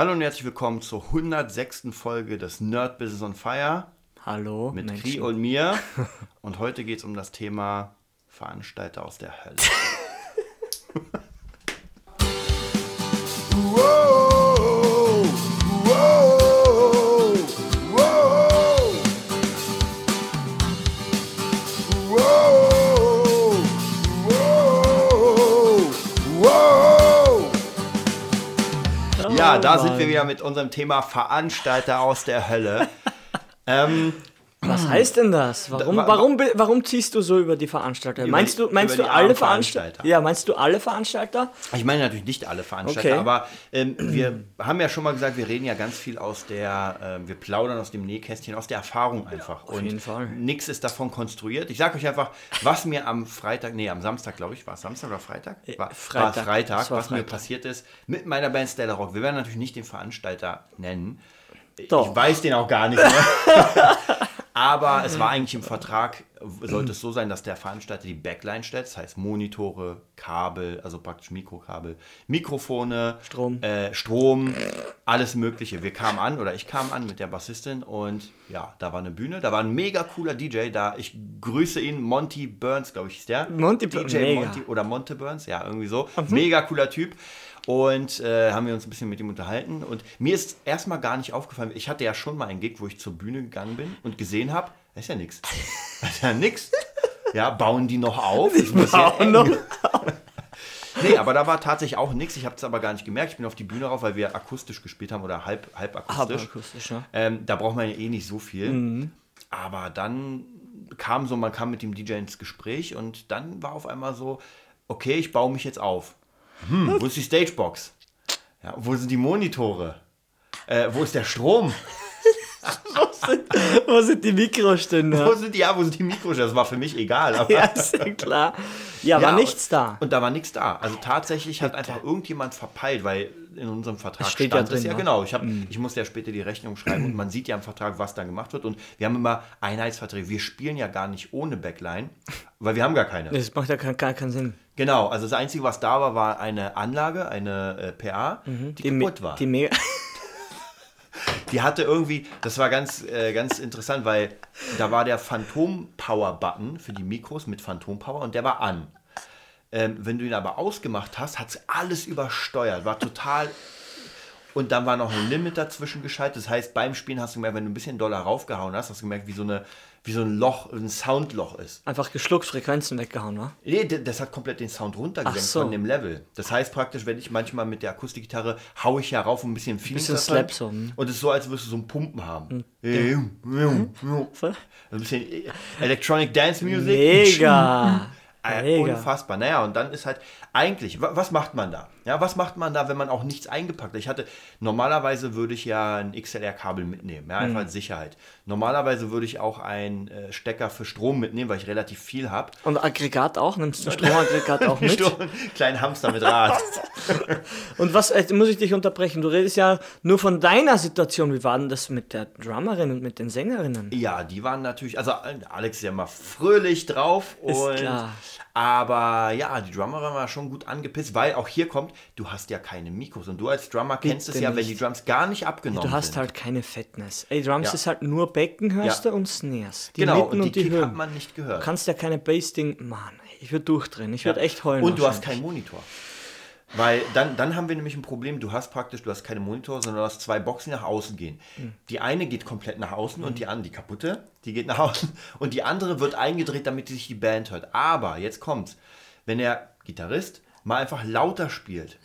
Hallo und herzlich willkommen zur 106. Folge des Nerd Business on Fire Hallo, mit Menschen. Kri und mir. Und heute geht es um das Thema Veranstalter aus der Hölle. da sind wir wieder mit unserem Thema Veranstalter aus der Hölle. ähm, Was heißt denn das? Warum, wa- warum, warum ziehst du so über die Veranstalter? Über meinst du, meinst du alle Veranstalter? Ja, meinst du alle Veranstalter? ich meine natürlich nicht alle Veranstalter, Okay. aber ähm, wir haben ja schon mal gesagt, wir reden ja ganz viel aus der, ähm, wir plaudern aus dem Nähkästchen, aus der Erfahrung einfach. auf jeden Fall. Nichts ist davon konstruiert. Ich sage euch einfach, was mir am Freitag, nee, am Samstag, glaube ich, war es Samstag oder Freitag? War, Freitag. War Freitag, war was mir Freitag. passiert ist mit meiner Band Stella Rock. Wir werden natürlich nicht den Veranstalter nennen. Doch. Ich weiß den auch gar nicht mehr. Aber es war eigentlich im Vertrag, sollte es so sein, dass der Veranstalter die Backline stellt, das heißt Monitore, Kabel, also praktisch Mikrokabel, Mikrofone, Strom. äh, Strom, alles Mögliche. Wir kamen an oder ich kam an mit der Bassistin und ja, da war eine Bühne, da war ein mega cooler DJ da. Ich grüße ihn, Monty Burns, glaube ich, ist der. Monty Burns, DJ mega. Monty oder Monte Burns, ja, irgendwie so. Mega cooler Typ. Und äh, haben wir uns ein bisschen mit ihm unterhalten. Und mir ist erstmal gar nicht aufgefallen, ich hatte ja schon mal einen Gig, wo ich zur Bühne gegangen bin und gesehen habe, ist ja nichts. Das ist ja nichts. Ja, bauen die noch auf? Bisschen bauen noch Nee, aber da war tatsächlich auch nichts. Ich habe es aber gar nicht gemerkt. Ich bin auf die Bühne rauf, weil wir akustisch gespielt haben oder halb, halb akustisch. akustisch, ja. Ähm, da braucht man ja eh nicht so viel. Mhm. Aber dann kam so, man kam mit dem DJ ins Gespräch und dann war auf einmal so, okay, ich baue mich jetzt auf. Hm, wo ist die Stagebox? Ja, wo sind die Monitore? Äh, wo ist der Strom? Wo sind die Wo Mikroständer? sind die, ja, wo sind die Mikros? Das war für mich egal. Aber ja, ist ja klar. Ja, war Ja, nichts da. Und da war nichts da. Also tatsächlich hat einfach irgendjemand verpeilt, weil in unserem Vertrag Das steht ja stand es drin, ja ne? genau. Ich, hab, ich musste ja später die Rechnung schreiben und man sieht ja im Vertrag, was da gemacht wird. Und wir haben immer Einheitsverträge. Wir spielen ja gar nicht ohne Backline, weil wir haben gar keine. Das macht ja gar, gar keinen Sinn. Genau, also das Einzige, was da war, war eine Anlage, eine äh, PA, die, Me- kaputt war. Die mega. Die hatte irgendwie, das war ganz, äh, ganz interessant, weil da war der Phantom Power Button für die Mikros mit Phantom Power und der war an. Ähm, wenn du ihn aber ausgemacht hast, hat es alles übersteuert, war total. Und dann war noch ein Limit dazwischen geschaltet. Das heißt, beim Spielen hast du gemerkt, wenn du ein bisschen doller raufgehauen hast, hast du gemerkt, wie so, eine, wie so ein Loch, ein Soundloch ist. Einfach geschluckt, Frequenzen weggehauen, wa? Nee, das hat komplett den Sound runtergesenkt so. von dem Level. Das heißt praktisch, wenn ich manchmal mit der Akustikgitarre haue ich ja rauf, um ein bisschen Feeling Bisschen zu erzeugen. Slap so, hm. Und es ist so, als würdest du so ein Pumpen haben. Hm. Ein bisschen Electronic Dance Music. Mega. Äh, Mega. unfassbar. Naja, und dann ist halt eigentlich, wa- was macht man da? Ja, was macht man da, wenn man auch nichts eingepackt hat? Ich hatte, normalerweise würde ich ja ein XLR-Kabel mitnehmen, ja, einfach als Sicherheit. Normalerweise würde ich auch einen äh, Stecker für Strom mitnehmen, weil ich relativ viel habe. Und Aggregat auch? Nimmst du Stromaggregat auch mit? Kleinen Hamster mit Rad. Und was, äh, muss ich dich unterbrechen? Du redest ja nur von deiner Situation. Wie war denn das mit der Drummerin und mit den Sängerinnen? Ja, die waren natürlich, also Alex ist ja mal fröhlich drauf. Ist und, klar. Aber ja, die Drummerin war schon gut angepisst, weil auch hier kommt, du hast ja keine Mikros. Und du als Drummer kennst es Bitte ja, wenn die nicht. Drums gar nicht abgenommen Du hast sind. halt keine Fatness. Ey, Drums Ja. ist halt nur Becken, hörst Ja. du, und Snares. Die genau, Mitten und die, Kick Höhen. hat man nicht gehört. Du kannst ja keine Bass-Ding. Mann, ich würde durchdrehen. Ich würde echt heulen. Und du hast keinen Monitor. Weil dann, dann haben wir nämlich ein Problem, du hast praktisch, du hast keine Monitor, sondern du hast zwei Boxen, die nach außen gehen. Hm. Die eine geht komplett nach außen und die andere, die kaputte, die geht nach außen. Und die andere wird eingedreht, damit sich die Band hört. Aber, jetzt kommt's, wenn der Gitarrist mal einfach lauter spielt,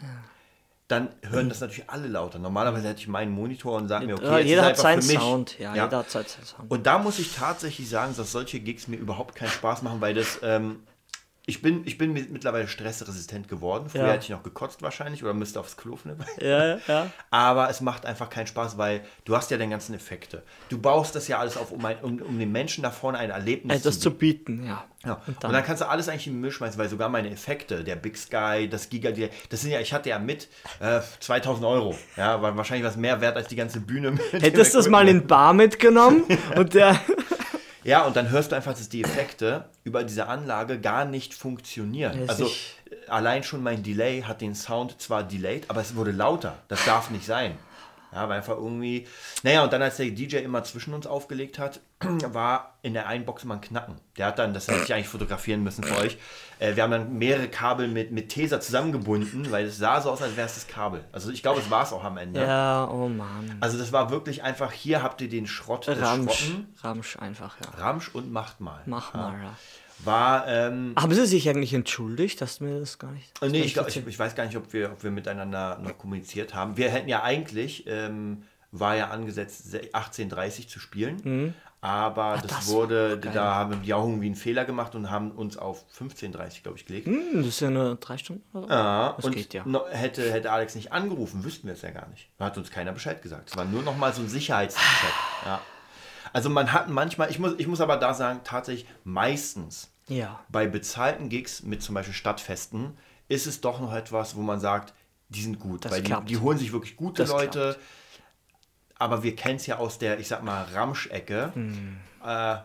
dann hören das natürlich alle lauter. Normalerweise hätte ich meinen Monitor und sage mir, okay, Ja, jetzt jeder ist hat einfach seinen für mich. Sound. Ja, jeder hat seinen Sound. Und da muss ich tatsächlich sagen, dass solche Gigs mir überhaupt keinen Spaß machen, weil das, ähm, ich bin, ich bin mit- mittlerweile stressresistent geworden. Früher Ja. hätte ich noch gekotzt wahrscheinlich oder müsste aufs Klo ne? ja, ja. Aber es macht einfach keinen Spaß, weil du hast ja den ganzen Effekte. Du baust das ja alles auf, um, ein, um, um den Menschen da vorne ein Erlebnis Etwas zu zu bieten, ja. ja. Und, dann- dann, kannst du alles eigentlich in den Müll schmeißen, weil sogar meine Effekte, der Big Sky, das Giga, das sind ja, ich hatte ja mit äh, 2000 Euro. Ja, war wahrscheinlich was mehr wert als die ganze Bühne. Hättest du das mal in Bar mitgenommen und der. Ja, und dann hörst du einfach, dass die Effekte über diese Anlage gar nicht funktionieren. Ja, also sich- allein schon mein Delay hat den Sound zwar delayed, aber es wurde lauter. Das darf nicht sein. Ja, weil einfach irgendwie. Naja, und dann, als der DJ immer zwischen uns aufgelegt hat, war in der einen Box immer ein Knacken. Der hat dann, das hätte ich eigentlich fotografieren müssen für euch. Äh, wir haben dann mehrere Kabel mit, mit Tesa zusammengebunden, weil es sah so aus, als wäre es das Kabel. Also ich glaube, es war es auch am Ende. Ja, oh Mann. Also das war wirklich einfach, hier habt ihr den Schrott des Ramsch. Schrotten. Ramsch einfach, ja. Ramsch und macht mal. Mach mal, ja. War, ähm, Haben sie sich eigentlich entschuldigt? Du mir das gar nicht. Äh, Nee, das ich, glaub, ich, ich weiß gar nicht, ob wir, ob wir miteinander noch kommuniziert haben. Wir hätten ja eigentlich, ähm, war ja angesetzt, se- 18.30 zu spielen. Aber das, Mhm. das wurde, da haben die auch irgendwie einen Fehler gemacht und haben uns auf 15.30, glaube ich, gelegt. Hm, das ist ja nur drei Stunden oder so. Ja, das und geht ja. hätte, hätte Alex nicht angerufen, wüssten wir es ja gar nicht. Da hat uns keiner Bescheid gesagt. Es war nur noch mal so ein Sicherheitscheck. Ja. Also man hat manchmal, ich muss, ich muss aber da sagen, tatsächlich meistens Ja. bei bezahlten Gigs mit zum Beispiel Stadtfesten ist es doch noch etwas, wo man sagt, die sind gut. Das weil die, klappt. die holen sich wirklich gute Das Leute. Aber wir kennen es ja aus der, ich sag mal, Ramschecke, äh,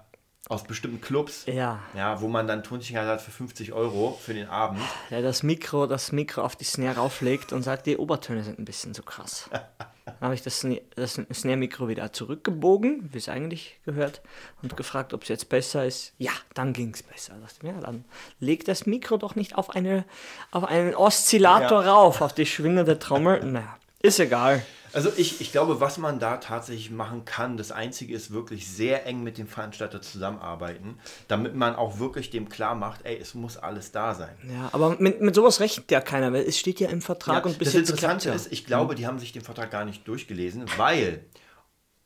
aus bestimmten Clubs. Hm. Ja. Ja, wo man dann Tonsicherheit hat für 50 Euro für den Abend. Der das Mikro, das Mikro auf die Snare rauflegt und sagt, die Obertöne sind ein bisschen zu krass. Dann habe ich das, das Snare-Mikro wieder zurückgebogen, wie es eigentlich gehört, und gefragt, ob es jetzt besser ist. Ja, dann ging es besser. Da dachte ja, dann leg das Mikro doch nicht auf, eine, auf einen Oszillator Ja. rauf, auf die schwingende Trommel. Naja, ist egal. Also ich, ich glaube, was man da tatsächlich machen kann, das Einzige ist wirklich sehr eng mit dem Veranstalter zusammenarbeiten, damit man auch wirklich dem klar macht, ey, es muss alles da sein. Ja, aber mit, mit sowas rechnet ja keiner, weil es steht ja im Vertrag und bis das jetzt Interessante klappt's ist, ich glaube, die haben sich den Vertrag gar nicht durchgelesen, weil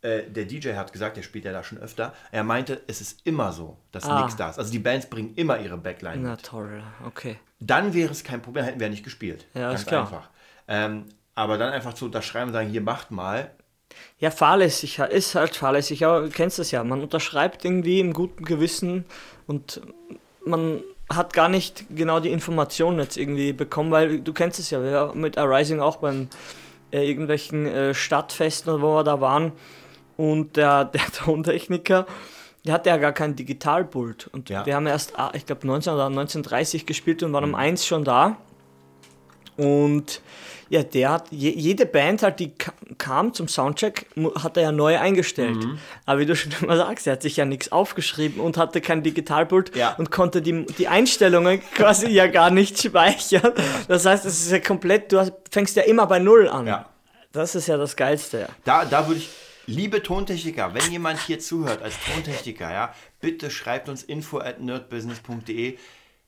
äh, der DJ hat gesagt, der spielt ja da schon öfter, er meinte, es ist immer so, dass Ah. nichts da ist. Also die Bands bringen immer ihre Backline Na mit. toll, okay. Dann wäre es kein Problem, hätten wir ja nicht gespielt. Ja, Ganz ist klar. einfach. Ähm, aber dann einfach zu unterschreiben und sagen, hier macht mal, Ja, fahrlässig ist halt fahrlässig, aber du kennst das ja. Man unterschreibt irgendwie im guten Gewissen und man hat gar nicht genau die Informationen jetzt irgendwie bekommen, weil du kennst es ja, wir mit Arising auch beim äh, irgendwelchen äh, Stadtfesten, oder wo wir da waren und der, der Tontechniker, der hatte ja gar kein Digitalpult und Ja. wir haben erst, ah, ich glaube 19 oder 1930 gespielt und waren um eins schon da und ja, der hat, je, jede Band halt, die ka- kam zum Soundcheck, hat er ja neu eingestellt. Mhm. Aber wie du schon immer sagst, er hat sich ja nichts aufgeschrieben und hatte kein Digitalpult Ja. und konnte die, die Einstellungen quasi ja gar nicht speichern. Das heißt, es ist ja komplett, du hast, fängst ja immer bei Null an. Ja. Das ist ja das Geilste, ja. Da, da würde ich, liebe Tontechniker, wenn jemand hier zuhört als Tontechniker, ja, bitte schreibt uns info at nerdbusiness.de,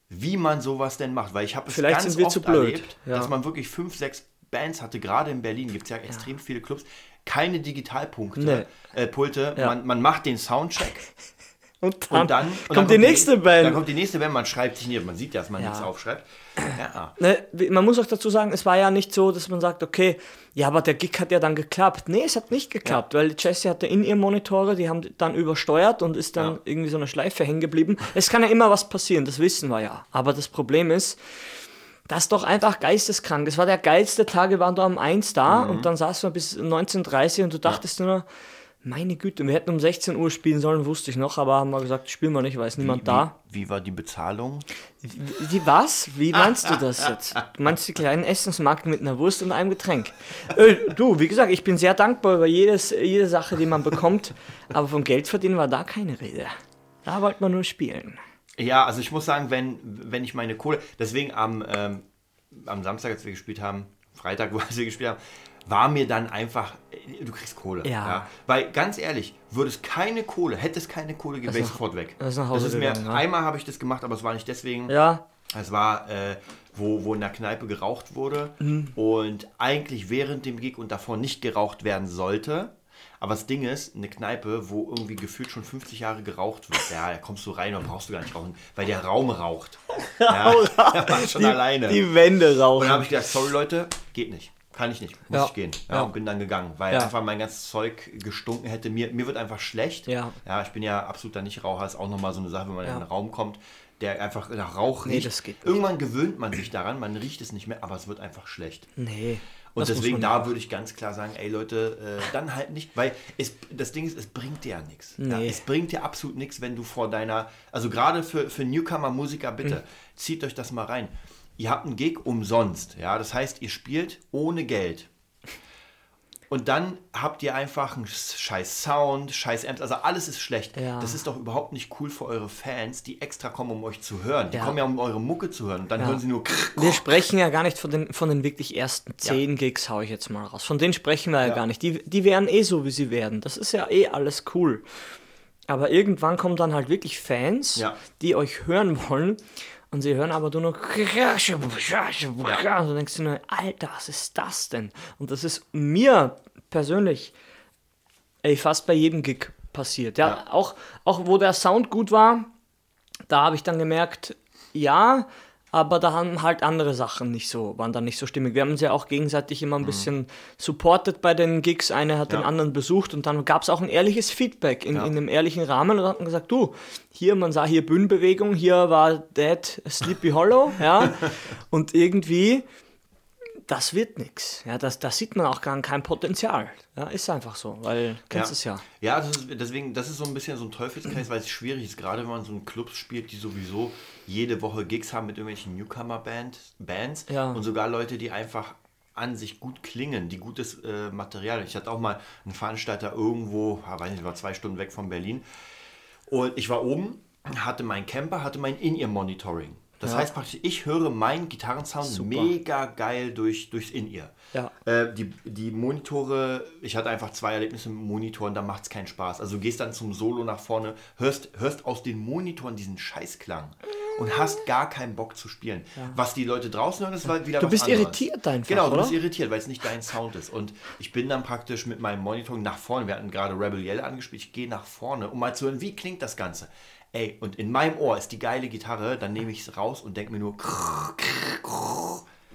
wie man sowas denn macht. Weil ich habe es Vielleicht ganz sind wir oft zu blöd, erlebt, ja. dass man wirklich fünf, sechs Bands hatte, gerade in Berlin gibt es ja extrem viele Clubs, keine Digitalpunkte, äh, Pulte. Ja. Man, man macht den Soundcheck Und dann, und dann und kommt dann die nächste Band. Dann kommt die nächste Band, man schreibt sich nicht, man sieht ja, dass man Ja. nichts aufschreibt. Ja. Ne, man muss auch dazu sagen, es war ja nicht so, dass man sagt, okay, ja, aber der Gig hat ja dann geklappt. Nee, es hat nicht geklappt, weil Jessie hatte in ihr Monitore, die haben dann übersteuert und ist dann Ja. irgendwie so eine Schleife hängen geblieben. Es kann ja immer was passieren, das wissen wir ja. Aber das Problem ist, das ist doch einfach geisteskrank. Es war der geilste Tag, wir waren da um eins da Mhm. und dann saßen wir bis 19.30 und du dachtest nur, meine Güte, wir hätten um 16 Uhr spielen sollen, wusste ich noch, aber haben wir gesagt, spielen wir nicht, weil ist niemand da. Wie, wie war die Bezahlung? Wie was? Wie meinst du das jetzt? Du meinst die kleinen Essensmarken mit einer Wurst und einem Getränk? Äh, du, wie gesagt, ich bin sehr dankbar über jedes, jede Sache, die man bekommt, aber vom Geld verdienen war da keine Rede. Da wollte man nur spielen. Ja, also ich muss sagen, wenn, wenn ich meine Kohle, deswegen am, ähm, am Samstag, als wir gespielt haben, Freitag, wo wir gespielt haben, war mir dann einfach, du kriegst Kohle. Ja. Weil ganz ehrlich, würde es keine Kohle, hätte es keine Kohle wäre ich sofort weg. das ist nach Hause ist mir, gegangen, ja. einmal habe ich das gemacht, aber es war nicht deswegen. Ja, Es war, äh, wo, wo in der Kneipe geraucht wurde Mhm. und eigentlich während dem Gig und davor nicht geraucht werden sollte. Aber das Ding ist, eine Kneipe, wo irgendwie gefühlt schon 50 Jahre geraucht wird, ja, da kommst du rein und brauchst du gar nicht rauchen, weil der Raum raucht. Ja, der war schon alleine. die Wände und rauchen. dann habe ich gedacht, sorry Leute, geht nicht. Kann ich nicht, muss Ja. ich gehen. Ja, Ja. Und bin dann gegangen, weil Ja. einfach mein ganzes Zeug gestunken hätte. Mir, mir wird einfach schlecht. Ja. ja, ich bin ja absoluter Nichtraucher, ist auch nochmal so eine Sache, wenn man Ja. in einen Raum kommt, der einfach nach Rauch Nee, riecht. das geht nicht. Irgendwann gewöhnt man sich daran, man riecht es nicht mehr, aber es wird einfach schlecht. Nee. Und deswegen da würde ich ganz klar sagen, ey Leute, äh, dann halt nicht, weil es, das Ding ist, es bringt dir ja nichts. Ja, Nee. es bringt dir absolut nichts, wenn du vor deiner, also gerade für, für Newcomer-Musiker, bitte, Hm. zieht euch das mal rein. Ihr habt einen Gig umsonst. Ja, das heißt, ihr spielt ohne Geld. Und dann habt ihr einfach einen scheiß Sound, scheiß Amps, also alles ist schlecht. Ja. Das ist doch überhaupt nicht cool für eure Fans, die extra kommen, um euch zu hören. Die Ja. kommen ja, um eure Mucke zu hören. Und dann hören sie nur. Wir sprechen ja gar nicht von den, von den wirklich ersten zehn Gigs, hau ich jetzt mal raus. Von denen sprechen wir ja, Ja. gar nicht. Die, die wären eh so, wie sie werden. Das ist ja eh alles cool. Aber irgendwann kommen dann halt wirklich Fans, Ja. die euch hören wollen. Und sie hören aber nur noch. Und du denkst dir nur, Alter, was ist das denn? Und das ist mir persönlich ey, fast bei jedem Gig passiert. Ja, Ja. Auch, auch wo der Sound gut war, da habe ich dann gemerkt, ja, aber da haben halt andere Sachen nicht so, waren dann nicht so stimmig. Wir haben uns ja auch gegenseitig immer ein bisschen supportet bei den Gigs. Einer hat den Mhm. Ja. anderen besucht und dann gab es auch ein ehrliches Feedback in, Ja. in einem ehrlichen Rahmen und hat man gesagt, du, hier, man sah hier Bühnenbewegung, hier war Dead Sleepy Hollow, ja, und irgendwie, das wird nichts. Ja, das, da sieht man auch gar kein Potenzial. Ja, ist einfach so, weil, kennst es ja. Ja, das ist, deswegen, das ist so ein bisschen so ein Teufelskreis, weil es schwierig ist, gerade wenn man so in Clubs spielt, die sowieso jede Woche Gigs haben mit irgendwelchen Newcomer-Bands Bands Ja. und sogar Leute, die einfach an sich gut klingen, die gutes äh, Material. Ich hatte auch mal einen Veranstalter irgendwo, ah, weiß nicht, war zwei Stunden weg von Berlin und ich war oben, hatte meinen Camper, hatte mein In-Ear-Monitoring. Das Ja. heißt praktisch, ich höre meinen Gitarrensound Super. mega geil durch, durchs In-Ear. Ja. Äh, die, die Monitore, ich hatte einfach zwei Erlebnisse mit Monitoren, da macht es keinen Spaß. Also du gehst dann zum Solo nach vorne, hörst, hörst aus den Monitoren diesen Scheißklang und hast gar keinen Bock zu spielen. Was die Leute draußen hören, ist wieder Du was bist anderes. irritiert einfach, Genau, du oder? bist irritiert, weil es nicht dein Sound ist. Und ich bin dann praktisch mit meinem Monitoring nach vorne, wir hatten gerade Rebel Yell angespielt, ich gehe nach vorne, um mal zu hören, wie klingt das Ganze. Ey, und in meinem Ohr ist die geile Gitarre, dann nehme ich es raus und denke mir nur,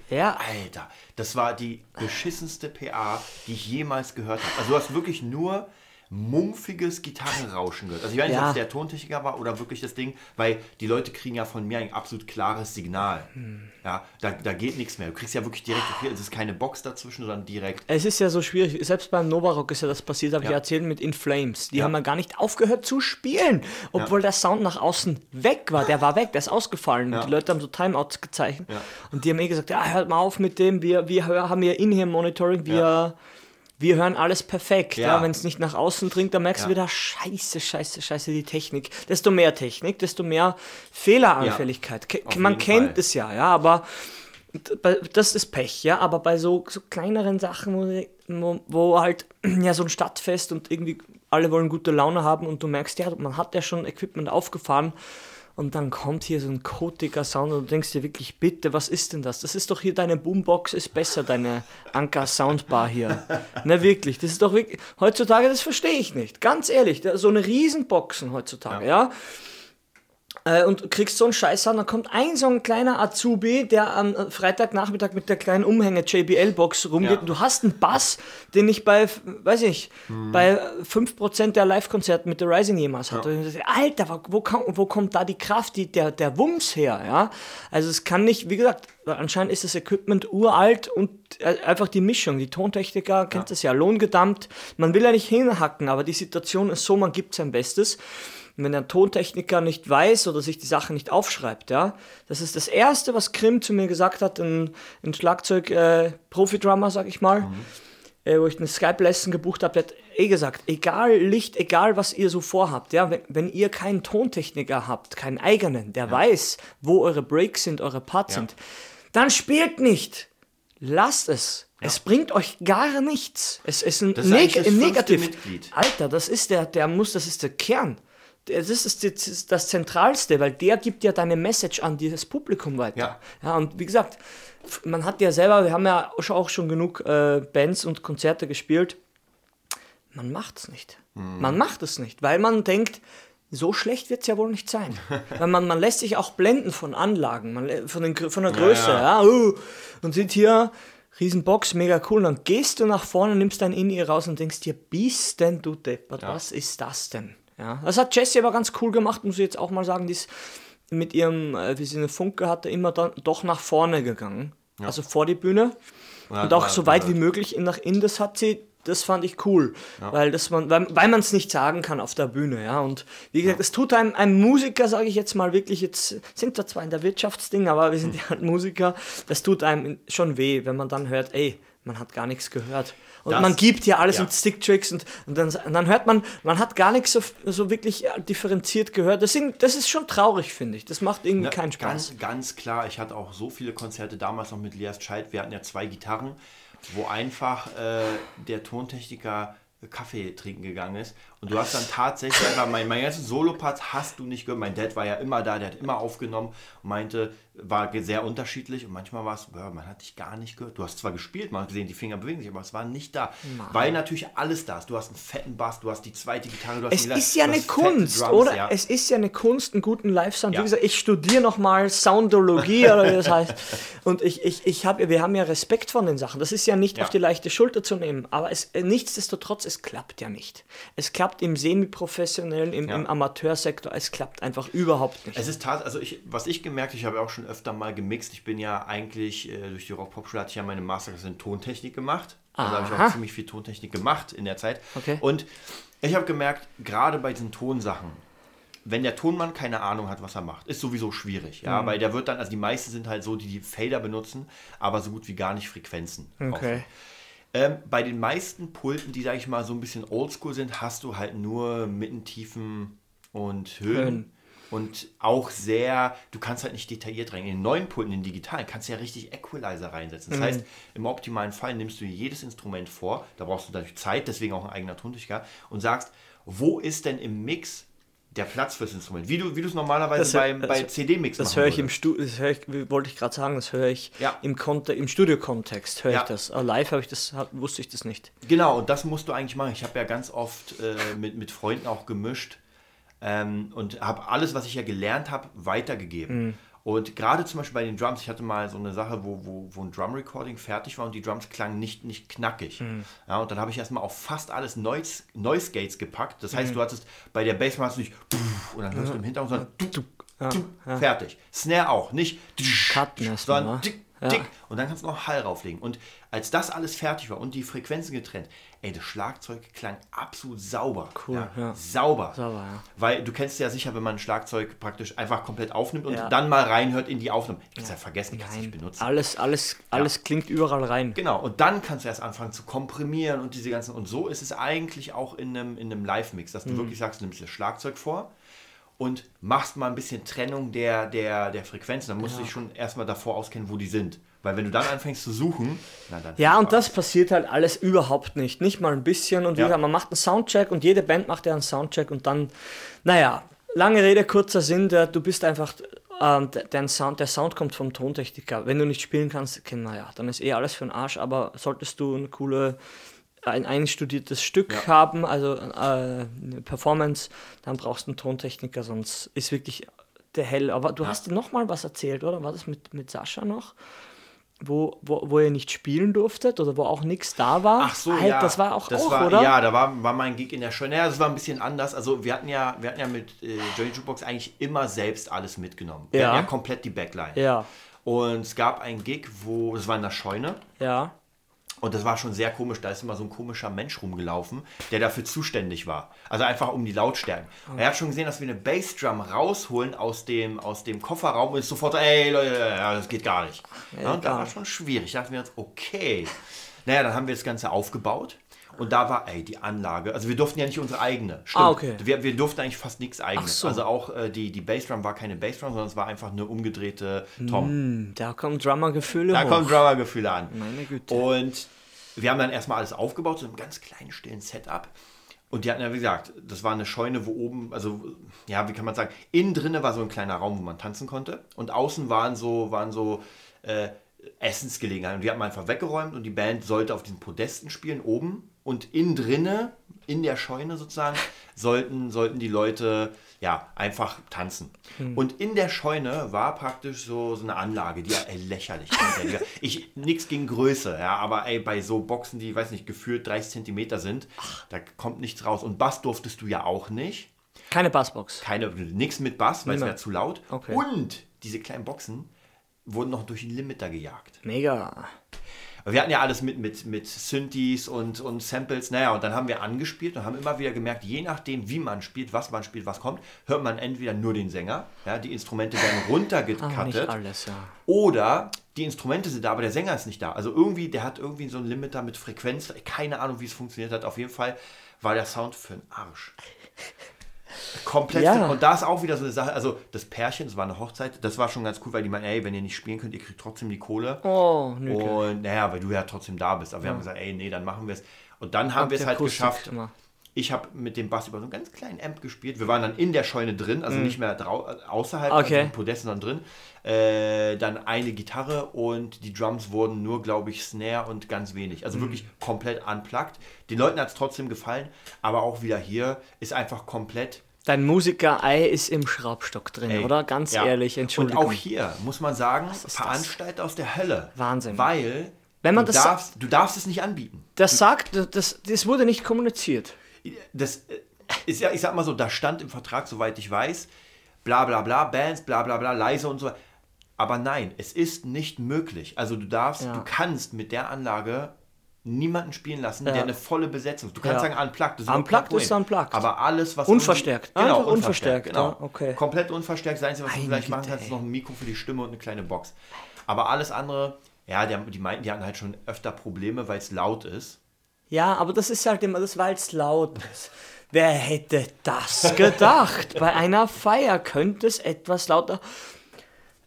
Ja, Alter, das war die beschissenste PA, die ich jemals gehört habe. Also du hast wirklich nur mumpfiges Gitarrenrauschen gehört. Also ich weiß nicht, Ja. ob es der Tontechniker war oder wirklich das Ding, weil die Leute kriegen ja von mir ein absolut klares Signal. Hm. Ja, da, da geht nichts mehr. Du kriegst ja wirklich direkt, es ist keine Box dazwischen, sondern direkt. Es ist ja so schwierig, selbst beim Novarock ist ja das passiert, habe ich Ja. ja erzählt mit In Flames. Die Ja. haben ja gar nicht aufgehört zu spielen, obwohl der Sound nach außen weg war. Der war weg, der ist ausgefallen. Und die Leute haben so Timeouts gezeichnet. Und die haben eh gesagt, ja, hört mal auf mit dem, wir, wir haben ja In-Ear-Monitoring, wir. Wir hören alles perfekt. Ja. Ja. Wenn es nicht nach außen dringt, dann merkst du Ja. wieder, scheiße, scheiße, scheiße, die Technik. Desto mehr Technik, desto mehr Fehleranfälligkeit. Ke- auf Man kennt Fall. es ja, ja, aber das ist Pech, ja, aber bei so, so kleineren Sachen, wo, wo, wo halt ja so ein Stadtfest und irgendwie alle wollen gute Laune haben und du merkst, ja, man hat ja schon Equipment aufgefahren und dann kommt hier so ein kotiger Sound und du denkst dir wirklich, bitte, was ist denn das? Das ist doch hier deine Boombox, ist besser, deine Anker Soundbar hier. Na wirklich, das ist doch wirklich, heutzutage, das verstehe ich nicht, ganz ehrlich, so eine Riesenboxen heutzutage, ja äh, und kriegst so einen Scheiß an, dann kommt ein so ein kleiner Azubi, der am äh, Freitagnachmittag mit der kleinen Umhänge JBL-Box rumgeht Ja. und du hast einen Bass, den ich bei, weiß ich, bei 5% der Live-Konzerte mit The Rising jemals hatte. Dachte, Alter, wo, wo, kommt, wo kommt da die Kraft, die, der, der Wumms her, ja? Also es kann nicht, wie gesagt, anscheinend ist das Equipment uralt und äh, einfach die Mischung, die Tontechniker, kennt das ja, lohngedammt. Man will ja nicht hinhacken, aber die Situation ist so, man gibt sein Bestes. Und wenn der Tontechniker nicht weiß oder sich die Sachen nicht aufschreibt, ja, das ist das Erste, was Krim zu mir gesagt hat, ein, ein Schlagzeug-Profi-Drummer, sag ich mal, äh, wo ich eine Skype-Lesson gebucht habe, der hat eh gesagt, egal Licht, egal was ihr so vorhabt, ja, wenn, wenn ihr keinen Tontechniker habt, keinen eigenen, der weiß, wo eure Breaks sind, eure Parts Ja. sind, dann spielt nicht. Lasst es. Es bringt euch gar nichts. Es ist ein Das ist neg das negativ. Mitglied. Alter, das ist der, der muss, das ist der Kern. Das ist das, das, Zentralste, weil der gibt ja deine Message an dieses Publikum weiter. Ja. ja und wie gesagt, man hat ja selber, wir haben ja auch schon- genug äh, Bands und Konzerte gespielt. Man macht es nicht. Man macht es nicht, weil man denkt, so schlecht wird es ja wohl nicht sein. weil man, man lässt sich auch blenden von Anlagen, man, von, den, von der Größe. Ja, ja. uh, und sieht hier, Riesenbox, mega cool. Und dann gehst du nach vorne, nimmst dein In-Ear raus und denkst dir, bist denn du deppert, was ist das denn? Ja, das hat Jessie aber ganz cool gemacht, muss ich jetzt auch mal sagen. Die ist mit ihrem, äh, wie sie eine Funke hatte, immer dann doch nach vorne gegangen. Also vor die Bühne. Ja, und auch war- so weit wie möglich nach innen. Das hat sie das fand ich cool, weil das man, weil, weil man es nicht sagen kann auf der Bühne, ja. Und wie gesagt, es tut einem, einem Musiker, sage ich jetzt mal wirklich, jetzt sind wir zwar in der Wirtschaftsding, aber wir sind ja halt Musiker, das tut einem schon weh, wenn man dann hört, ey, man hat gar nichts gehört. Und Das- man gibt ja alles ja. mit Sticktricks und, und, dann, und dann hört man, man hat gar nichts so, so wirklich äh, differenziert gehört. Deswegen, das ist schon traurig, finde ich. Das macht irgendwie Ne, keinen Spaß. Ganz, ganz klar, ich hatte auch so viele Konzerte damals noch mit Lias Child. Wir hatten ja zwei Gitarren, wo einfach äh, der Tontechniker Kaffee trinken gegangen ist. Und du hast dann tatsächlich einfach, mein, mein ganzen Solo-Part hast du nicht gehört. Mein Dad war ja immer da, der hat immer aufgenommen meinte, war sehr unterschiedlich und manchmal war es, man hat dich gar nicht gehört. Du hast zwar gespielt, man hat gesehen, die Finger bewegen sich, aber es war nicht da. Weil natürlich alles da ist. Du hast einen fetten Bass, du hast die zweite Gitarre, du hast Es die- ist ja eine Kunst, Drums, oder? ja. Es ist ja eine Kunst, einen guten Live-Sound. Ja. Wie gesagt, ich studiere nochmal Soundologie oder wie das heißt. Und ich, ich, ich hab, wir haben ja Respekt von den Sachen. Das ist ja nicht Ja. auf die leichte Schulter zu nehmen. Aber es, äh, nichtsdestotrotz, es klappt ja nicht. Es klappt im semi-professionellen, im, Ja. im Amateursektor, es klappt einfach überhaupt nicht. Es ist tat, also ich, was ich gemerkt, ich habe auch schon öfter mal gemixt. Ich bin ja eigentlich äh, durch die Rock-Pop-Schule hatte ich ja meine Masterclass in Tontechnik gemacht. Also habe ich Aha. auch ziemlich viel Tontechnik gemacht in der Zeit. Okay. Und ich habe gemerkt, gerade bei diesen Tonsachen, wenn der Tonmann keine Ahnung hat, was er macht, ist sowieso schwierig. Mhm. Ja, weil der wird dann, also die meisten sind halt so, die die Fader benutzen, aber so gut wie gar nicht Frequenzen. Okay. Ähm, bei den meisten Pulten, die, sag ich mal, so ein bisschen oldschool sind, hast du halt nur Mittentiefen und Höhen. Höhen. Und auch sehr, du kannst halt nicht detailliert rein. In den neuen Pulten, in den digitalen, kannst du ja richtig Equalizer reinsetzen. Das Mhm. heißt, im optimalen Fall nimmst du jedes Instrument vor, da brauchst du natürlich Zeit, deswegen auch ein eigener Tontechniker, und sagst, wo ist denn im Mix der Platz fürs Instrument? Wie du wie du es normalerweise Das- beim, das- bei CD-Mix Das höre ich im würdest. Studio, das höre ich, wollte ich gerade sagen, das höre ich Ja. im, Konte im Studio-Kontext, höre Ja. ich das. Aber live habe ich das, wusste ich das nicht. Genau, und das musst du eigentlich machen. Ich habe ja ganz oft äh, mit, mit Freunden auch gemischt ähm, und habe alles, was ich ja gelernt habe, weitergegeben. Und gerade zum Beispiel bei den Drums, ich hatte mal so eine Sache, wo, wo, wo ein Drum-Recording fertig war und die Drums klangen nicht, nicht knackig. Ja, und dann habe ich erstmal auf fast alles Noise, Noise Gates gepackt. Das heißt, du hattest bei der Bassdrum hast du nicht und dann hörst du im Hintergrund, sondern Ja, fertig. Snare auch, nicht mal, sondern dick, Ja. dick. Und dann kannst du noch Hall rauflegen. Und als das alles fertig war und die Frequenzen getrennt, ey, das Schlagzeug klang absolut sauber. Cool, ja. Sauber. Sauber, ja. Weil du kennst ja sicher, wenn man ein Schlagzeug praktisch einfach komplett aufnimmt und Ja. dann mal reinhört in die Aufnahme. Kannst ja vergessen, kannst nicht benutzen. Alles, alles, alles klingt überall rein. Genau, und dann kannst du erst anfangen zu komprimieren und diese ganzen. Und so ist es eigentlich auch in einem, in einem Live-Mix, dass du wirklich sagst, du nimmst das Schlagzeug vor und machst mal ein bisschen Trennung der, der, der Frequenzen. Dann musst du dich schon erstmal davor auskennen, wo die sind. Weil wenn du dann anfängst zu suchen, na dann. Ja, und das passiert halt alles überhaupt nicht. Nicht mal ein bisschen. Und wie Ja. gesagt, man macht einen Soundcheck und jede Band macht ja einen Soundcheck und dann, naja, lange Rede, kurzer Sinn, der, du bist einfach, ähm, Sound, der Sound kommt vom Tontechniker. Wenn du nicht spielen kannst, okay, naja, dann ist eh alles für den Arsch, aber solltest du eine coole, ein einstudiertes Stück Ja. haben, also äh, eine Performance, dann brauchst du einen Tontechniker, sonst ist wirklich der Hell. Aber du hast dir noch mal was erzählt, oder? War das mit, mit Sascha noch? wo, wo, wo ihr nicht spielen durftet oder wo auch nichts da war. Ach so, Halt, ja. Das war auch, das auch war, oder? Ja, da war, war mein Gig in der Show. Naja, das war ein bisschen anders. Also wir hatten ja, wir hatten ja mit äh, Johnny Jukebox eigentlich immer selbst alles mitgenommen. Wir Ja. hatten ja komplett die Backline. Ja, Und es gab einen Gig, wo, das war in der Scheune. ja. Und das war schon sehr komisch. Da ist immer so ein komischer Mensch rumgelaufen, der dafür zuständig war. Also einfach um die Lautstärken. Er hat schon gesehen, dass wir eine Bassdrum rausholen aus dem, aus dem Kofferraum und ist sofort, ey Leute, das geht gar nicht. Ja, und da war schon schwierig. Da dachten wir uns, okay. Naja, dann haben wir das Ganze aufgebaut. Und da war, ey, die Anlage. Also wir durften ja nicht unsere eigene. Stimmt. Ah, okay. Wir, wir durften eigentlich fast nichts eigenes. so. Also auch äh, die, die Bassdrum war keine Bassdrum, sondern es war einfach eine umgedrehte Tom. Hm, da kommen Drummergefühle Da hoch. kommen Drummer-Gefühle an. Meine Güte. Und wir haben dann erstmal alles aufgebaut, so einem ganz kleinen, stillen Setup. Und die hatten ja, wie gesagt, das war eine Scheune, wo oben, also, ja, wie kann man sagen, innen drinne war so ein kleiner Raum, wo man tanzen konnte. Und außen waren so, waren so äh, Essensgelegenheiten. Und die haben wir einfach weggeräumt und die Band sollte auf diesen Podesten spielen, oben. Und innen drinne, in der Scheune sozusagen, sollten, sollten die Leute ja einfach tanzen. Und in der Scheune war praktisch so, so eine Anlage, die ja ey, lächerlich ist. Ich nichts gegen Größe, ja, aber ey, bei so Boxen, die, weiß nicht, gefühlt 30 Zentimeter sind, da kommt nichts raus. Und Bass durftest du ja auch nicht. Keine Bassbox. Keine, nichts mit Bass, weil es wäre zu laut. Okay. Und diese kleinen Boxen wurden noch durch den Limiter gejagt. Mega. Wir hatten ja alles mit, mit, mit Synthes und, und Samples. Naja, und dann haben wir angespielt und haben immer wieder gemerkt, je nachdem, wie man spielt, was man spielt, was kommt, hört man entweder nur den Sänger, ja, die Instrumente werden Ah, runtergecuttet, alles, ja. oder die Instrumente sind da, aber der Sänger ist nicht da. Also irgendwie, der hat irgendwie so einen Limiter mit Frequenz. Keine Ahnung, wie es funktioniert hat. Auf jeden Fall war der Sound für den Arsch. Komplett. Ja. Und da ist auch wieder so eine Sache. Also das Pärchen, das war eine Hochzeit, das war schon ganz cool, weil die meinen, ey, wenn ihr nicht spielen könnt, ihr kriegt trotzdem die Kohle. Oh, nö. Und naja, weil du ja trotzdem da bist. Aber wir haben gesagt, ey, nee, dann machen wir es. Und dann haben wir es halt Akustik geschafft. immer. Ich habe mit dem Bass über so einen ganz kleinen Amp gespielt. Wir waren dann in der Scheune drin, also nicht mehr äh, außerhalb, Mhm. Okay. also Podest, sondern drin. Äh, dann eine Gitarre und die Drums wurden nur, glaube ich, Snare und ganz wenig. Also wirklich komplett unplugged. Den Leuten hat es trotzdem gefallen, aber auch wieder hier ist einfach komplett Dein Musiker-Ei ist im Schraubstock drin, Ey, oder? Ganz ja. ehrlich, Entschuldigung. Und auch hier muss man sagen, ist das? Veranstalter aus der Hölle. Wahnsinn. Weil Wenn man du, das- darfst, du darfst es nicht anbieten. Das sagt, das, das wurde nicht kommuniziert. das äh, ist ja, ich sag mal so, da stand im Vertrag, soweit ich weiß, bla bla bla, Bands, bla bla bla, leise und so. Aber nein, es ist nicht möglich. Also du darfst, Ja. du kannst mit der Anlage niemanden spielen lassen, Ja. der eine volle Besetzung. Du kannst Ja. sagen unplugged, das ist Unplugged ist unplugged. Aber alles, was Unverstärkt. Genau, Einfach unverstärkt, Genau. ja, okay. Komplett unverstärkt. Das Einzige, was du Meine vielleicht machen kannst, ist noch ein Mikro für die Stimme und eine kleine Box. Aber alles andere, ja, die, die meinten, die hatten halt schon öfter Probleme, weil es laut ist. Ja, aber das ist halt immer das, weil es laut ist. Wer hätte das gedacht? Bei einer Feier könnte es etwas lauter.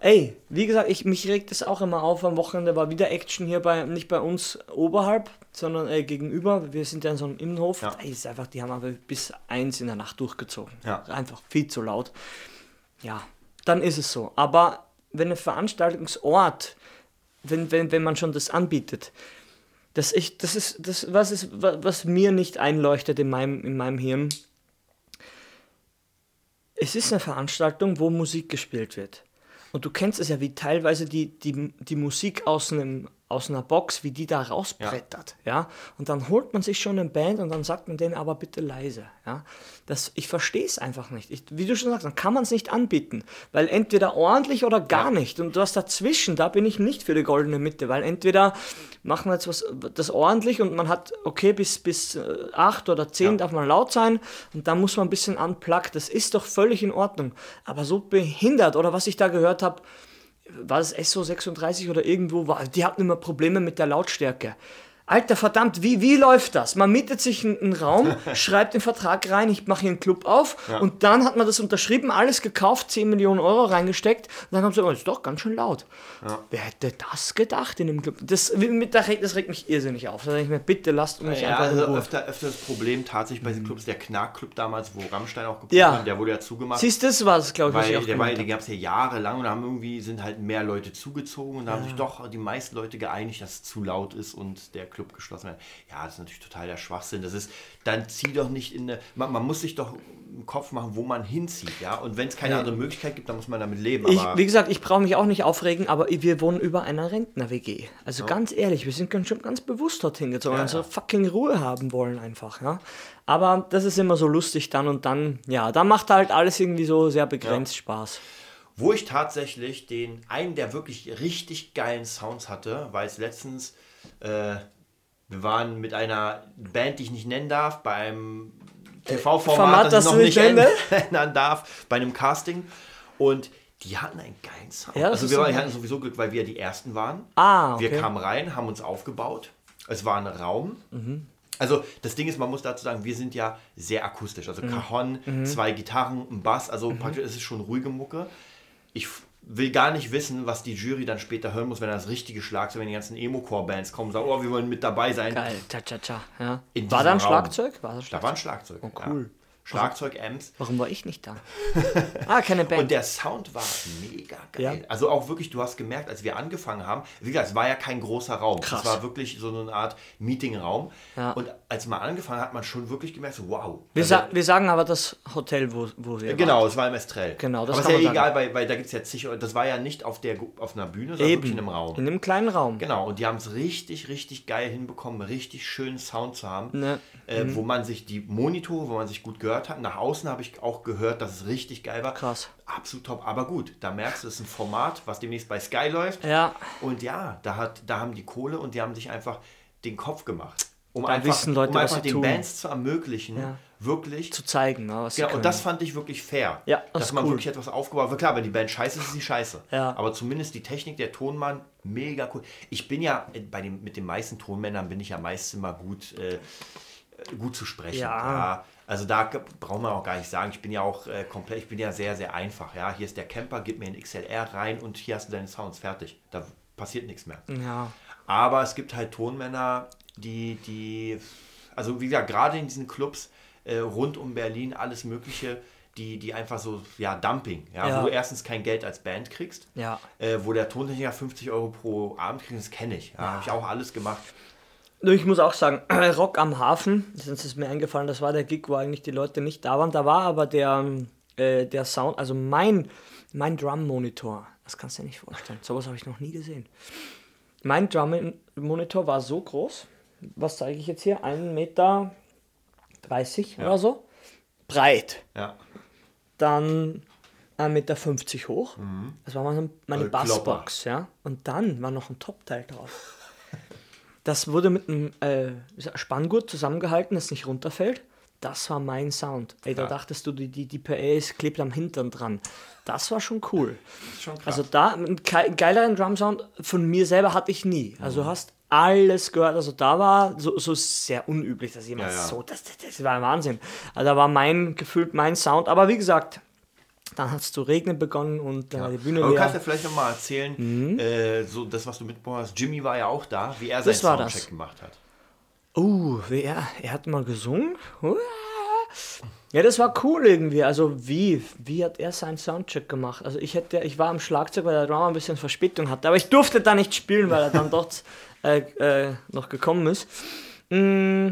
Ey, wie gesagt, ich, mich regt es auch immer auf. Am Wochenende war wieder Action hier bei, nicht bei uns oberhalb, sondern äh, gegenüber. Wir sind ja in so einem Innenhof. Ja. Da ist einfach, die haben aber bis eins in der Nacht durchgezogen. Ja. Einfach viel zu laut. Ja, dann ist es so. Aber wenn ein Veranstaltungsort, wenn, wenn, wenn man schon das anbietet, das, ich, das ist das, was, ist, wa- was mir nicht einleuchtet in meinem, in meinem Hirn. Es ist eine Veranstaltung, wo Musik gespielt wird. Und du kennst es ja, wie teilweise die, die, die Musik aus, einem, aus einer Box, wie die da rausbrettert. Ja. Und dann holt man sich schon eine Band und dann sagt man denen aber bitte leise. Ja. Das, ich verstehe es einfach nicht. Ich, wie du schon sagst, dann kann man es nicht anbieten. Weil entweder ordentlich oder gar nicht. Und du hast dazwischen, da bin ich nicht für die goldene Mitte. Weil entweder machen wir jetzt was das ordentlich und man hat, okay, bis, bis äh, acht oder zehn Ja. darf man laut sein und dann muss man ein bisschen unplugged. Das ist doch völlig in Ordnung. Aber so behindert, oder was ich da gehört habe, war das SO36 oder irgendwo, war, die hatten immer Probleme mit der Lautstärke. Alter, verdammt, wie, wie läuft das? Man mietet sich einen, einen Raum, schreibt den Vertrag rein, ich mache hier einen Club auf und dann hat man das unterschrieben, alles gekauft, 10 Millionen Euro reingesteckt und dann haben sie gesagt, oh, ist doch ganz schön laut. Wer hätte das gedacht in dem Club? Das, das, regt, mich irrsinnig auf. Da denke ich mir, bitte lasst mich Ja, einfach in also öfter, öfter das Problem tatsächlich bei diesen Clubs, der Knark-Club damals, wo Rammstein auch geprobt Ja. hat, der wurde ja zugemacht. Siehst du, das war es, glaube ich, was ich weil auch der war, den gab es ja jahrelang und da haben irgendwie sind halt mehr Leute zugezogen und da haben sich doch die meisten Leute geeinigt, dass es zu laut ist und der Club geschlossen wird. Ja, das ist natürlich total der Schwachsinn. Das ist, dann zieh doch nicht in eine. Man, man muss sich doch im Kopf machen, wo man hinzieht, ja. Und wenn es keine Ja. andere Möglichkeit gibt, dann muss man damit leben. Ich, wie gesagt, ich brauche mich auch nicht aufregen, aber wir wohnen über einer Rentner-WG. Also ganz ehrlich, wir sind ganz, schon ganz bewusst dorthin gezogen, Ja, also ja. fucking Ruhe haben wollen einfach, ja. Aber das ist immer so lustig dann und dann, ja, da macht halt alles irgendwie so sehr begrenzt Spaß. Wo ich tatsächlich den einen der wirklich richtig geilen Sounds hatte, war es letztens, äh, wir waren mit einer Band, die ich nicht nennen darf, beim TV-Format, Format, das das ich noch du nicht nennen darf, bei einem Casting. Und die hatten einen geilen Sound. Ja, also wir so hatten sowieso Glück, weil wir die Ersten waren. Ah, okay. Wir kamen rein, haben uns aufgebaut. Es war ein Raum. Mhm. Also das Ding ist, man muss dazu sagen, wir sind ja sehr akustisch. Mhm. Also Cajon, zwei Gitarren, ein Bass. Also praktisch ist es schon ruhige Mucke. Ich will gar nicht wissen, was die Jury dann später hören muss, wenn das richtige Schlagzeug, wenn die ganzen Emo-Core-Bands kommen und sagen, oh, wir wollen mit dabei sein. Geil, cha cha cha. Ja. War da ein. Schlagzeug? War da ein Da war ein Schlagzeug. Oh, cool. Ja. Schlagzeug, Amps. Warum war ich nicht da? ah, keine Band. Und der Sound war mega geil. Ja. Also auch wirklich, du hast gemerkt, als wir angefangen haben, wie gesagt, es war ja kein großer Raum. Krass. Es war wirklich so eine Art Meetingraum. Ja. Und als man angefangen hat, hat man schon wirklich gemerkt, wow. wir, Also, sa wir sagen aber das Hotel, wo, wo wir Genau, es war im Estrell. Genau, das Aber ist ja egal, weil, weil da gibt es ja zig, das war ja nicht auf, der, auf einer Bühne, sondern Eben. wirklich in einem Raum. In einem kleinen Raum. Genau, und die haben es richtig, richtig geil hinbekommen, richtig schönen Sound zu haben, Ne. äh, wo man sich die Monitore, wo man sich gut gehört gehört hatten. Nach außen habe ich auch gehört, dass es richtig geil war. Krass. Absolut top. Aber gut, da merkst du, es ist ein Format, was demnächst bei Sky läuft. Ja. Und ja, da, hat, da haben die Kohle und die haben sich einfach den Kopf gemacht. Um Da einfach, wissen Leute, um einfach den tun. Bands zu ermöglichen, Ja. wirklich Zu zeigen, ne, was ja, können. und das fand ich wirklich fair. Ja, das dass man cool. wirklich etwas aufgebaut hat. Klar, wenn die Band scheiße ist, ist sie scheiße. Ja. Aber zumindest die Technik der Tonmann, mega cool. Ich bin ja, äh, bei dem, mit den meisten Tonmännern bin ich ja meist immer gut, äh, gut zu sprechen. Ja. Also da braucht man auch gar nicht sagen, ich bin ja auch äh, komplett, ich bin ja sehr, sehr einfach. Ja, hier ist der Camper, gib mir ein XLR rein und hier hast du deine Sounds fertig. Da passiert nichts mehr. ja. Aber es gibt halt Tonmänner, die, die, also wie gesagt, gerade in diesen Clubs äh, rund um Berlin, alles Mögliche, die, die einfach so, ja, Dumping, ja, Ja. wo du erstens kein Geld als Band kriegst, Ja. äh, wo der Tontechniker 50 Euro pro Abend kriegt, das kenne ich. Ja, Habe ich auch alles gemacht. Ich muss auch sagen, Rock am Hafen, das ist mir eingefallen, das war der Gig, wo eigentlich die Leute nicht da waren. Da war aber der, äh, der Sound, also mein, mein Drum-Monitor, das kannst du dir nicht vorstellen. Sowas habe ich noch nie gesehen. Mein Drum-Monitor war so groß, was zeige ich jetzt hier? 1,30 Meter oder so, breit. Ja. Dann 1,50 Meter hoch. Das war meine, meine Mhm. Also. Bassbox, ja. Und dann war noch ein Top-Teil drauf. Das wurde mit einem äh, Spanngurt zusammengehalten, das nicht runterfällt. Das war mein Sound. Ey, da dachtest du, die, die, die PA ist klebt am Hintern dran. Das war schon cool. Schon. Also da, einen ge- geileren Drum-Sound von mir selber hatte ich nie. Also du hast alles gehört. Also da war so, so sehr unüblich, dass jemand Ja, ja. so, das, das, das war Wahnsinn. Also da war mein, gefühlt mein Sound. Aber wie gesagt, dann hat es zu regnen begonnen und dann war die Bühne Aber du kannst ja vielleicht nochmal erzählen, äh, so das, was du mitbekommen hast. Jimmy war ja auch da, wie er seinen Soundcheck das. gemacht hat. Uh, wie er, er hat mal gesungen. Ja, das war cool irgendwie. Also wie, wie hat er seinen Soundcheck gemacht? Also ich hätte, ich war am Schlagzeug, weil der Drummer ein bisschen Verspätung hatte, aber ich durfte da nicht spielen, weil er dann dort äh, äh, noch gekommen ist. Mm,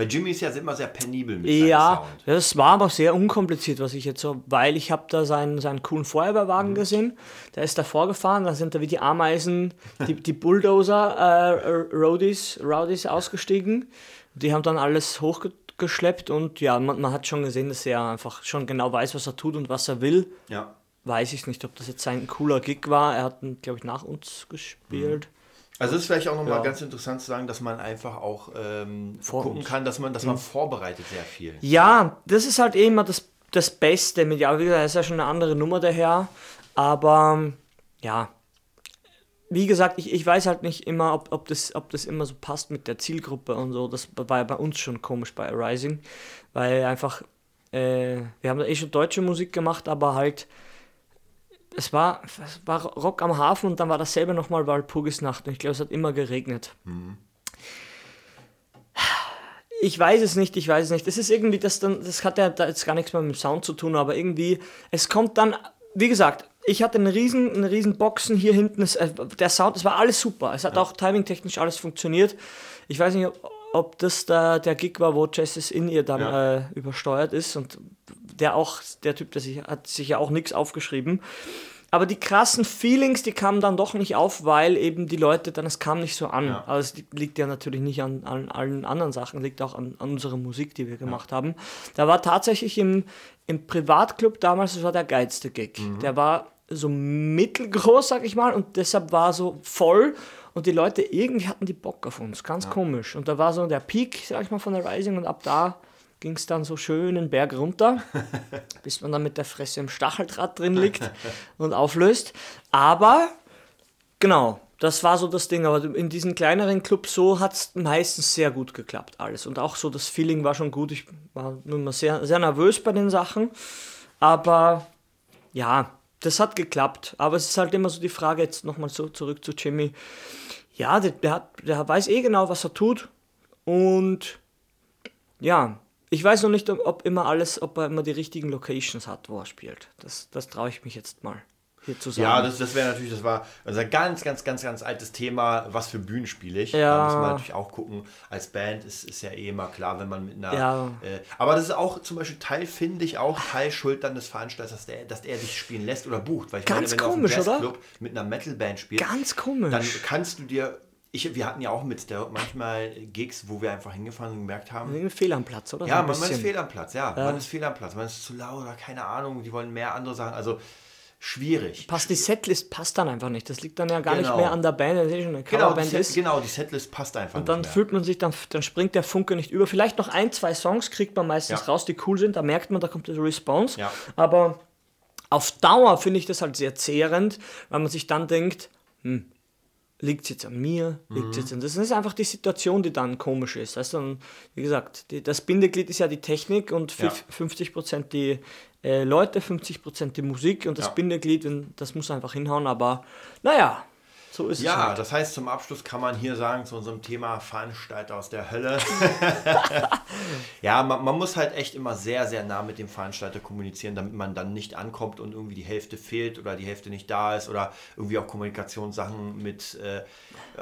Weil Jimmy ist ja immer sehr penibel mit seinem Ja, Sound. das war aber sehr unkompliziert, was ich jetzt so, weil ich habe da seinen, seinen coolen Feuerwehrwagen gesehen, der ist da vorgefahren, da sind da wie die Ameisen, die, die Bulldozer, äh, Roadies, Rowdies ausgestiegen, die haben dann alles hochgeschleppt und ja, man, man hat schon gesehen, dass er einfach schon genau weiß, was er tut und was er will. Ja. Weiß ich nicht, ob das jetzt sein cooler Gig war, er hat, glaube ich, nach uns gespielt. Also es ist vielleicht auch nochmal Ja. ganz interessant zu sagen, dass man einfach auch ähm, gucken kann, dass man, dass man vorbereitet sehr viel. Ja, das ist halt immer das, das Beste mit, ja, wie gesagt, ist ja schon eine andere Nummer daher, aber ja, wie gesagt, ich, ich weiß halt nicht immer, ob, ob, das, ob das immer so passt mit der Zielgruppe und so, das war ja bei uns schon komisch bei Arising, weil einfach, äh, wir haben da eh schon deutsche Musik gemacht, aber halt, es war, es war Rock am Hafen und dann war dasselbe nochmal Walpurgisnacht und ich glaube, es hat immer geregnet. Ich weiß es nicht, ich weiß es nicht. Es ist irgendwie, das, dann, das hat ja da jetzt gar nichts mehr mit dem Sound zu tun, aber irgendwie, es kommt dann, wie gesagt, ich hatte eine riesen, eine riesen Boxen hier hinten, es, äh, der Sound, es war alles super. Es hat auch timingtechnisch alles funktioniert. Ich weiß nicht, ob, ob das da der Gig war, wo Jessis in ihr dann Ja. äh, übersteuert ist und der auch, der Typ, der sich, hat sich ja auch nichts aufgeschrieben. Aber die krassen Feelings, die kamen dann doch nicht auf, weil eben die Leute dann, es kam nicht so an. Ja. Aber es li- liegt ja natürlich nicht an, an allen anderen Sachen, liegt auch an, an unserer Musik, die wir gemacht haben. Da war tatsächlich im, im Privatclub damals, das war der geilste Gig. Der war so mittelgroß, sag ich mal, und deshalb war so voll. Und die Leute irgendwie hatten die Bock auf uns, ganz komisch. Und da war so der Peak, sag ich mal, von der Rising und ab da ging es dann so schön den Berg runter, bis man dann mit der Fresse im Stacheldraht drin liegt und auflöst. Aber genau, das war so das Ding. Aber in diesen kleineren Clubs so hat es meistens sehr gut geklappt, alles. Und auch so das Feeling war schon gut. Ich war nur immer sehr, sehr nervös bei den Sachen. Aber ja, das hat geklappt. Aber es ist halt immer so die Frage, jetzt nochmal so zurück zu Jimmy. Ja, der, der, hat, der weiß eh genau, was er tut. Und ja, ich weiß noch nicht, ob, immer alles, ob er immer die richtigen Locations hat, wo er spielt. Das, das traue ich mich jetzt mal hier zu sagen. Ja, das, das wäre natürlich, das war unser ganz, ganz, ganz, ganz altes Thema, was für Bühnen spiele ich. Ja. Da muss man natürlich auch gucken. Als Band ist, ist ja eh immer klar, wenn man mit einer. Ja. Äh, aber das ist auch zum Beispiel Teil, finde ich, auch Teil Schuld dann des Veranstalters, dass, der, dass er dich spielen lässt oder bucht. Weil ich Ganz meine, wenn komisch, du auf einem oder? Jazzclub mit einer Metalband spielst, Ganz komisch. dann kannst du dir ich, wir hatten ja auch mit der manchmal Gigs, wo wir einfach hingefahren und gemerkt haben, Fehl am Platz, oder? So ja, ein man, man ist fehl am Platz, ja, man ist fehl am Platz, man ist zu laut oder keine Ahnung, die wollen mehr andere Sachen, also schwierig. Passt die Setlist passt dann einfach nicht. Das liegt dann ja gar Genau. nicht mehr an der Band, wenn es schon eine Genau, die, Coverband Set, ist. genau, die Setlist passt einfach Und dann fühlt man sich, dann, dann springt der Funke nicht über. Vielleicht noch ein, zwei Songs kriegt man meistens Ja. raus, die cool sind. Da merkt man, da kommt der Response. Ja. Aber auf Dauer finde ich das halt sehr zehrend, weil man sich dann denkt, hm, liegt es jetzt an mir? Liegt Mhm. jetzt an das? Das ist einfach die Situation, die dann komisch ist. Und wie gesagt, die, das Bindeglied ist ja die Technik und Ja. 50% die äh, Leute, 50% die Musik und das Ja. Bindeglied, das muss einfach hinhauen. Aber naja, so ist es Ja, halt. das heißt, zum Abschluss kann man hier sagen, zu unserem Thema Veranstalter aus der Hölle. ja, man, man muss halt echt immer sehr, sehr nah mit dem Veranstalter kommunizieren, damit man dann nicht ankommt und irgendwie die Hälfte fehlt oder die Hälfte nicht da ist oder irgendwie auch Kommunikationssachen mit, äh,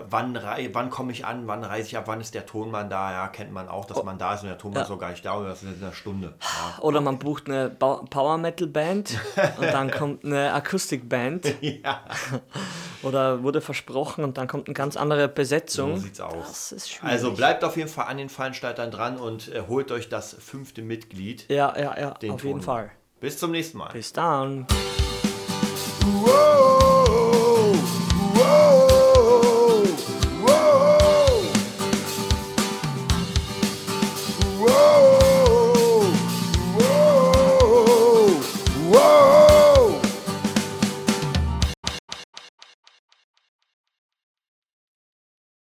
wann, wann komme ich an, wann reise ich ab, wann ist der Tonmann da, ja, kennt man auch, dass man da ist und der Tonmann Ja. ist auch gar nicht da oder das ist in einer Stunde. Ja. Oder man bucht eine Power Metal Band und dann kommt eine Akustikband. ja, Oder wurde versprochen und dann kommt eine ganz andere so Besetzung. sieht's aus. Das ist schwierig. Also bleibt auf jeden Fall an den Veranstaltern dran und äh, holt euch das fünfte Mitglied. Ja, ja, ja, den auf jeden Ton. Fall. Bis zum nächsten Mal. Bis dann. Whoa.